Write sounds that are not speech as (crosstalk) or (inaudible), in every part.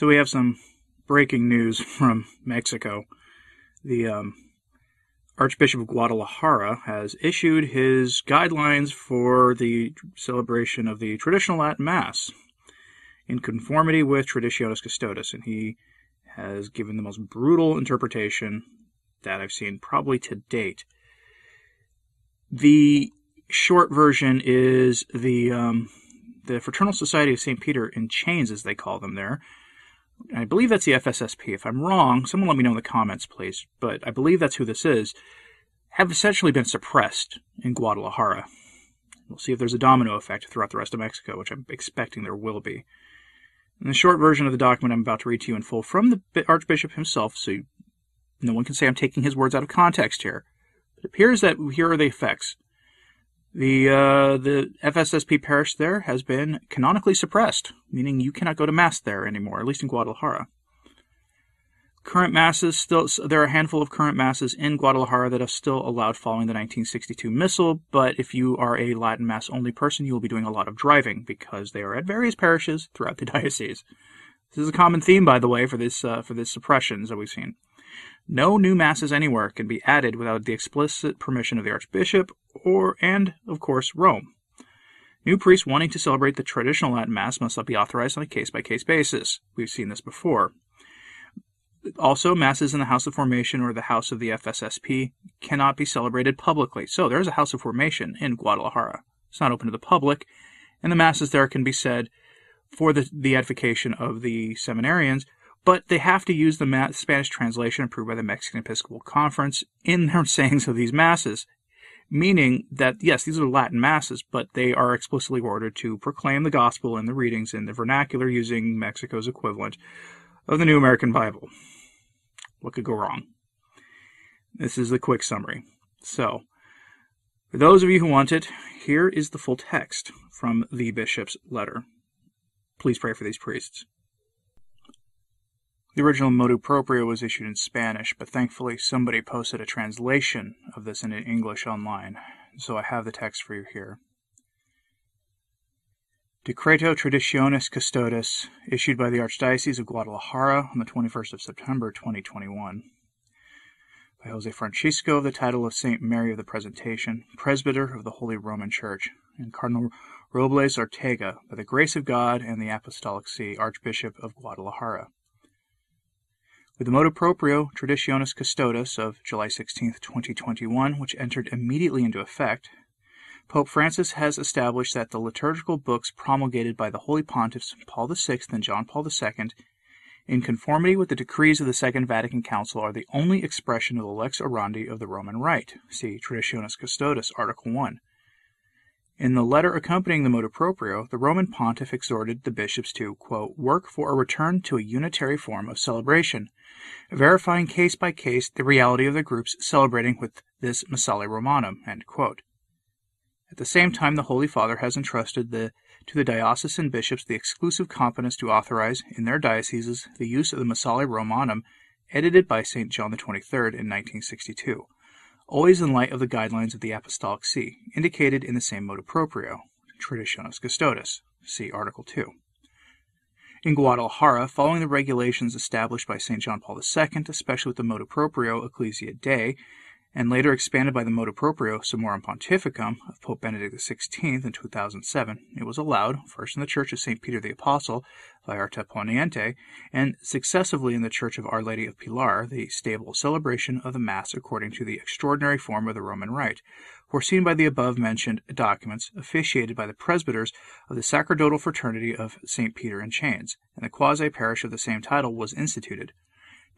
So we have some breaking news (laughs) from Mexico. The um, Archbishop of Guadalajara has issued his guidelines for the celebration of the traditional Latin Mass in conformity with Traditionis Custodes, and he has given the most brutal interpretation that I've seen probably to date. The short version is the um, the Fraternal Society of St. Peter in Chains, as they call them there, I believe that's the FSSP. If I'm wrong, someone let me know in the comments, please. But I believe that's who this is. Have essentially been suppressed in Guadalajara. We'll see if there's a domino effect throughout the rest of Mexico, which I'm expecting there will be. In the short version of the document I'm about to read to you in full from the Archbishop himself, so no one can say I'm taking his words out of context here. It appears that here are the effects. The uh, the FSSP parish there has been canonically suppressed, meaning you cannot go to mass there anymore, at least in Guadalajara. Current masses still there are a handful of current masses in Guadalajara that are still allowed following the 1962 missal, but if you are a Latin mass only person, you will be doing a lot of driving because they are at various parishes throughout the (laughs) diocese. This is a common theme, by the way, for this uh, for this suppressions that we've seen. No new masses anywhere can be added without the explicit permission of the archbishop or and of course Rome. New priests wanting to celebrate the traditional Latin Mass must not be authorized on a case by case basis. We've seen this before. Also, Masses in the House of Formation or the House of the FSSP cannot be celebrated publicly. So, there's a House of Formation in Guadalajara. It's not open to the public, and the Masses there can be said for the, the edification of the seminarians but they have to use the Spanish translation approved by the Mexican Episcopal Conference in their (laughs) sayings of these masses, meaning that yes, these are Latin masses, but they are explicitly ordered to proclaim the gospel in the readings in the vernacular using Mexico's equivalent of the New American Bible. What could go wrong? This is the quick summary. So, for those of you who want it, here is the full text from the bishop's letter. Please pray for these priests. The original motu proprio was issued in Spanish, but thankfully somebody posted a translation of this in English online, so I have the text for you here. Decreto Traditionis Custodes, issued by the Archdiocese of Guadalajara on the 21st of September 2021. By Jose Francisco of the title of Saint Mary of the Presentation, Presbyter of the Holy Roman Church, and Cardinal Robles Ortega, by the grace of God and the Apostolic See, Archbishop of Guadalajara. With the motu proprio Traditionis custodes of July 16, 2021, which entered immediately into effect, Pope Francis has established that the liturgical books promulgated by the Holy Pontiffs Paul VI and John Paul II, in conformity with the decrees of the Second Vatican Council, are the only expression of the lex orandi of the Roman Rite. See Traditionis Custodes, Article 1. In the letter accompanying the motu proprio, the Roman pontiff exhorted the bishops to, work for a return to a unitary form of celebration, verifying case by case the reality of the groups celebrating with this Missale Romanum. At the same time, the Holy Father has entrusted the, to the diocesan bishops the exclusive competence to authorize, in their dioceses, the use of the Missale Romanum, edited by St. John XXIII in 1962 always in light of the guidelines of the Apostolic See, indicated in the same motu proprio, Traditionis Custodes, see Article 2. In Guadalajara, following the regulations established by St. John Paul II, especially with the motu proprio Ecclesia Dei, and later expanded by the motu proprio Summorum Pontificum of Pope Benedict XVI in 2007, it was allowed, first in the Church of St. Peter the Apostle, Vallarta Poniente, and successively in the Church of Our Lady of Pilar, the stable celebration of the Mass according to the extraordinary form of the Roman Rite, foreseen by the above mentioned documents, officiated by the presbyters of the sacerdotal fraternity of St. Peter in Chains, and the quasi parish of the same title was instituted.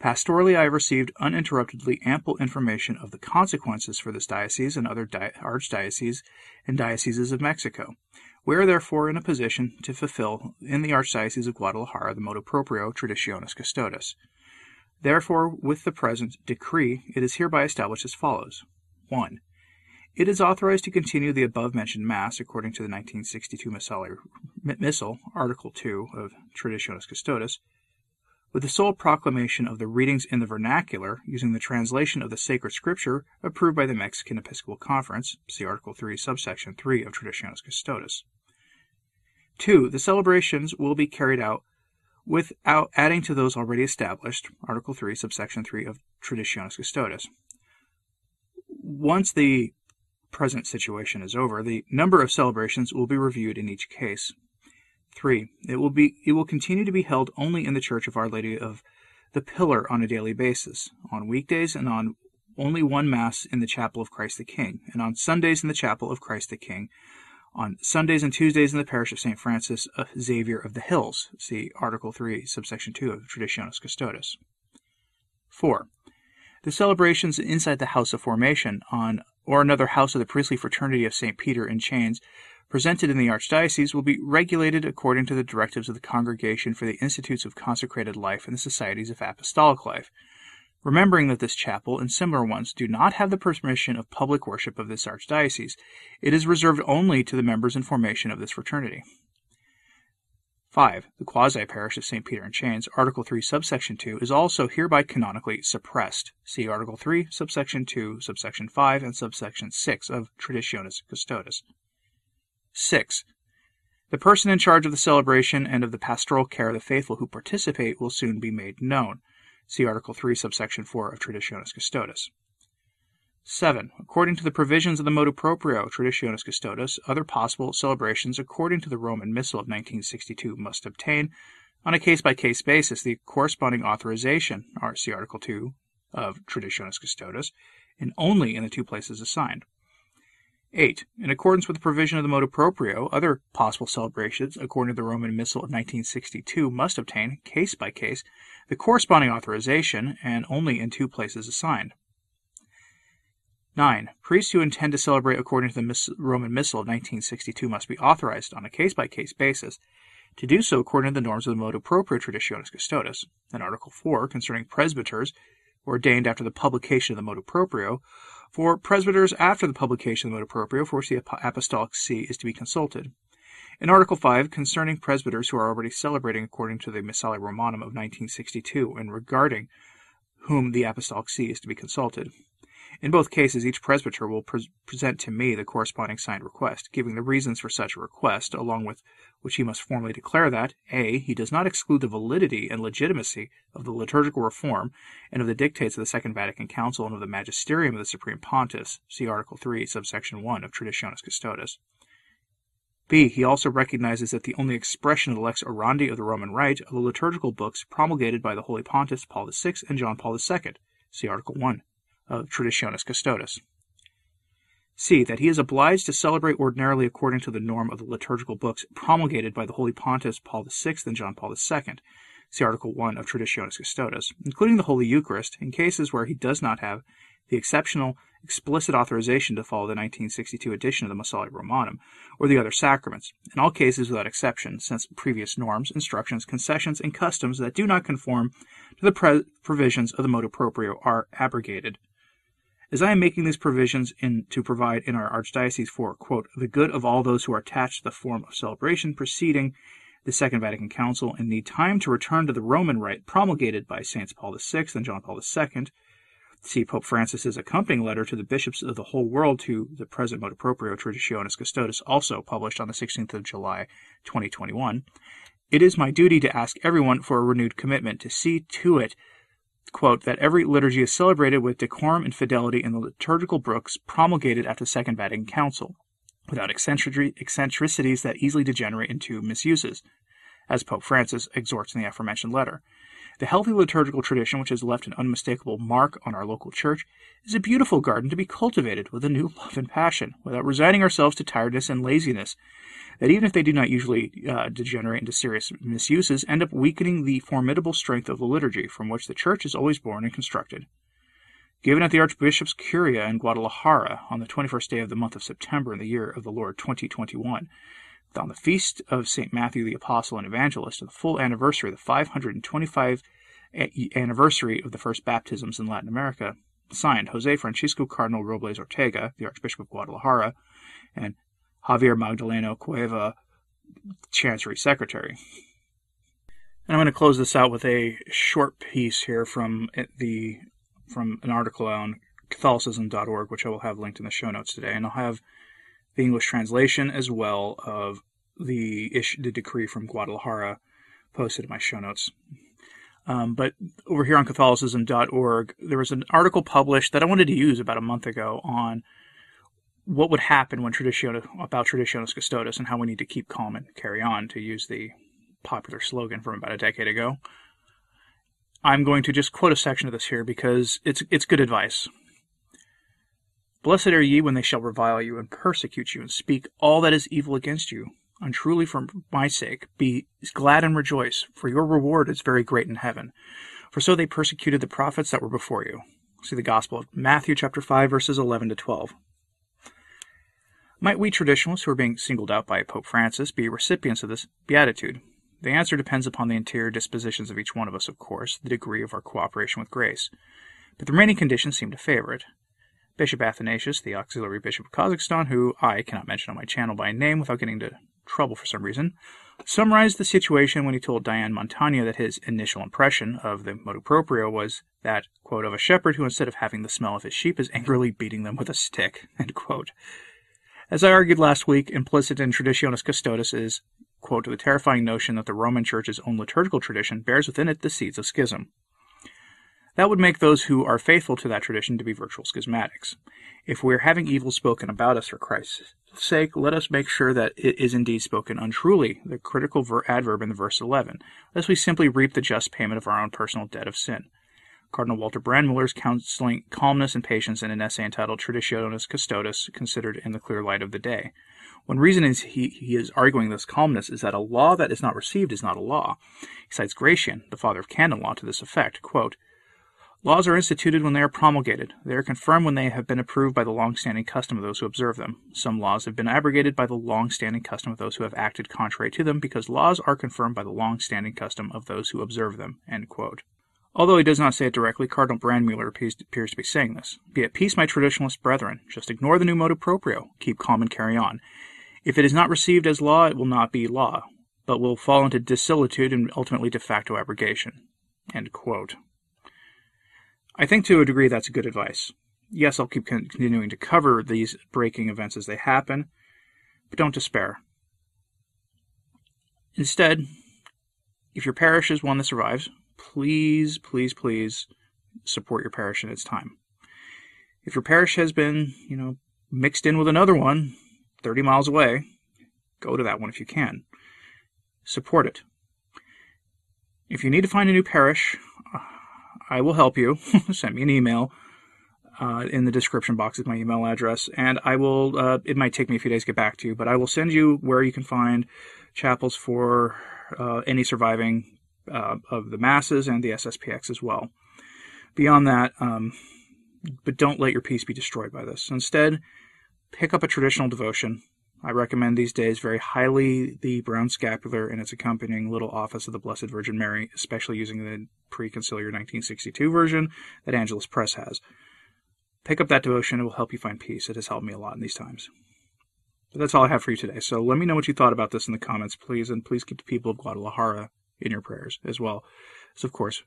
Pastorally, I have received uninterruptedly ample information of the consequences for this diocese and other di- archdioceses and dioceses of Mexico. We are therefore in a position to fulfill in the Archdiocese of Guadalajara the motu proprio Traditionis custodes. Therefore, with the present decree, it is hereby established as follows 1. It is authorized to continue the above mentioned Mass according to the 1962 Missal, Article 2 of Traditionis Custodes, with the sole proclamation of the readings in the vernacular using the translation of the sacred scripture approved by the Mexican Episcopal Conference, see Article 3, subsection 3 of Traditionis Custodes. 2. The celebrations will be carried out without adding to those already established, Article 3, subsection 3 of Traditionis Custodes. Once the present situation is over, the number of celebrations will be reviewed in each case. 3. It will be it will continue to be held only in the Church of Our Lady of the Pillar on a daily basis, on weekdays and on only one Mass in the Chapel of Christ the King, and on Sundays in the Chapel of Christ the King, on Sundays and Tuesdays in the parish of St. Francis of Xavier of the Hills, see Article 3, subsection 2 of Traditionis Custodes. 4. The celebrations inside the House of Formation on or another house of the priestly fraternity of St. Peter in Chains presented in the Archdiocese will be regulated according to the directives of the Congregation for the Institutes of Consecrated Life and the Societies of Apostolic Life, remembering that this chapel and similar ones do not have the permission of public worship of this Archdiocese. It is reserved only to the members in formation of this fraternity. 5. The quasi parish of St. Peter in Chains, Article 3, subsection 2, is also hereby canonically suppressed. See Article 3, subsection 2, subsection 5, and subsection 6 of Traditionis Custodes. 6. The person in charge of the celebration and of the pastoral care of the faithful who participate will soon be made known. See Article 3, subsection 4 of Traditionis Custodes. 7. According to the provisions of the motu proprio Traditionis Custodes, other possible celebrations according to the Roman Missal of 1962 must obtain, on a case-by-case basis, the corresponding authorization, see Article 2 of Traditionis Custodes, and only in the two places assigned. 8. In accordance with the provision of the motu proprio, other possible celebrations, according to the Roman Missal of 1962, must obtain, case by case, the corresponding authorization, and only in two places assigned. 9. Priests who intend to celebrate according to the Roman Missal of 1962 must be authorized, on a case by case basis, to do so according to the norms of the motu proprio Traditionis custodes. And Article 4, concerning presbyters, ordained after the publication of the motu proprio, for presbyters after the publication of the proprio for which the apostolic see is to be consulted. In Article 5, concerning presbyters who are already celebrating according to the Missale Romanum of 1962 and regarding whom the apostolic see is to be consulted. In both cases, each presbyter will pre- present to me the corresponding signed request, giving the reasons for such a request, along with which he must formally declare that a. He does not exclude the validity and legitimacy of the liturgical reform and of the dictates of the Second Vatican Council and of the magisterium of the Supreme Pontiffs. See Article 3, subsection 1 of Traditionis Custodes. B. He also recognizes that the only expression of the lex orandi of the Roman Rite are the liturgical books promulgated by the Holy Pontiffs Paul VI and John Paul II. See Article 1 of Traditionis Custodes. C. That he is obliged to celebrate ordinarily according to the norm of the liturgical books promulgated by the Holy Pontiffs Paul VI and John Paul II. See Article 1 of Traditionis Custodes, including the Holy Eucharist, in cases where he does not have the exceptional explicit authorization to follow the 1962 edition of the Missale Romanum, or the other sacraments, in all cases without exception, since previous norms, instructions, concessions, and customs that do not conform to the pre- provisions of the motu proprio are abrogated. As I am making these provisions in, to provide in our archdiocese for, quote, the good of all those who are attached to the form of celebration preceding the Second Vatican Council and the time to return to the Roman rite promulgated by Saints Paul VI and John Paul II, see Pope Francis's accompanying letter to the bishops of the whole world to the present motu proprio Traditionis custodes, also published on the 16th of July, 2021, it is my duty to ask everyone for a renewed commitment to see to it quote, that every liturgy is celebrated with decorum and fidelity in the liturgical books promulgated after the Second Vatican Council, without eccentricities that easily degenerate into misuses, as Pope Francis exhorts in the aforementioned letter. The healthy liturgical tradition, which has left an unmistakable mark on our local church, is a beautiful garden to be cultivated with a new love and passion, without resigning ourselves to tiredness and laziness, that even if they do not usually uh, degenerate into serious misuses, end up weakening the formidable strength of the liturgy from which the church is always born and constructed. Given at the Archbishop's Curia in Guadalajara on the 21st day of the month of September in the year of the Lord 2021, on the feast of St. Matthew the Apostle and Evangelist, the full anniversary of the 525 anniversary of the first baptisms in Latin America, signed Jose Francisco Cardinal Robles Ortega, the Archbishop of Guadalajara, and Javier Magdaleno Cueva, Chancery Secretary. And I'm going to close this out with a short piece here from eh, the from an article on Catholicism.org, which I will have linked in the show notes today, and I'll have the English translation as well of the issue, the decree from Guadalajara posted in my show notes. Um, but over here on Catholicism.org, there was an article published that I wanted to use about a month ago on what would happen when tradition about Traditionis Custodes and how we need to keep calm and carry on, to use the popular slogan from about a decade ago. I'm going to just quote a section of this here because it's it's good advice. Blessed are ye when they shall revile you and persecute you and speak all that is evil against you, untruly for my sake. Be glad and rejoice, for your reward is very great in heaven. For so they persecuted the prophets that were before you. See the Gospel of Matthew chapter 5 verses 11 to 12. Might we traditionalists who are being singled out by Pope Francis be recipients of this beatitude? The answer depends upon the interior dispositions of each one of us, of course, the degree of our cooperation with grace. But the remaining conditions seem to favor it. Bishop Athanasius, the auxiliary bishop of Kazakhstan, who I cannot mention on my channel by name without getting into trouble for some reason, summarized the situation when he told Diane Montagna that his initial impression of the motu proprio was that, quote, of a shepherd who instead of having the smell of his sheep is angrily beating them with a stick, (laughs) end quote. As I argued last week, implicit in Traditionis Custodes is, quote, the terrifying notion that the Roman Church's own liturgical tradition bears within it the seeds of schism. That would make those who are faithful to that tradition to be virtual schismatics. If we are having evil spoken about us for Christ's sake, let us make sure that it is indeed spoken untruly, the critical ver- adverb in the verse 11, lest we simply reap the just payment of our own personal debt of sin. Cardinal Walter Brandmüller's counseling calmness and patience in an essay entitled Traditionis Custodes, considered in the clear light of the day. One reason is he, he is arguing this calmness is that a law that is not received is not a law. He cites Gratian, the father of canon law, to this effect. Quote, Laws are instituted when they are promulgated. They are confirmed when they have been approved by the long-standing custom of those who observe them. Some laws have been abrogated by the long-standing custom of those who have acted contrary to them, because laws are confirmed by the long-standing custom of those who observe them. Although he does not say it directly, Cardinal Brandmüller appears, appears to be saying this. Be at peace, my traditionalist brethren. Just ignore the new motu proprio. Keep calm and carry on. If it is not received as law, it will not be law, but will fall into dissolitude and ultimately de facto abrogation. I think to a degree that's good advice. Yes, I'll keep continuing to cover these breaking events as they happen, but don't despair. Instead, if your parish is one that survives, please, please, please support your parish in its time. If your parish has been, you know, mixed in with another one 30 miles away, go to that one if you can. Support it. If you need to find a new parish, I will help you. (laughs) Send me an email. Uh, in the description box is my email address, and I will. Uh, it might take me a few days to get back to you, but I will send you where you can find chapels for uh, any surviving uh, of the masses and the SSPX as well. Beyond that, um, but don't let your peace be destroyed by this. Instead, pick up a traditional devotion. I recommend these days very highly the Brown Scapular and its accompanying Little Office of the Blessed Virgin Mary, especially using the pre-conciliar 1962 version that Angelus Press has. Pick up that devotion; it will help you find peace. It has helped me a lot in these times. But that's all I have for you today. So let me know what you thought about this in the comments, please, and please keep the people of Guadalajara in your prayers as well. So, of course,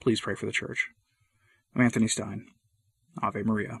please pray for the church. I'm Anthony Stein. Ave Maria.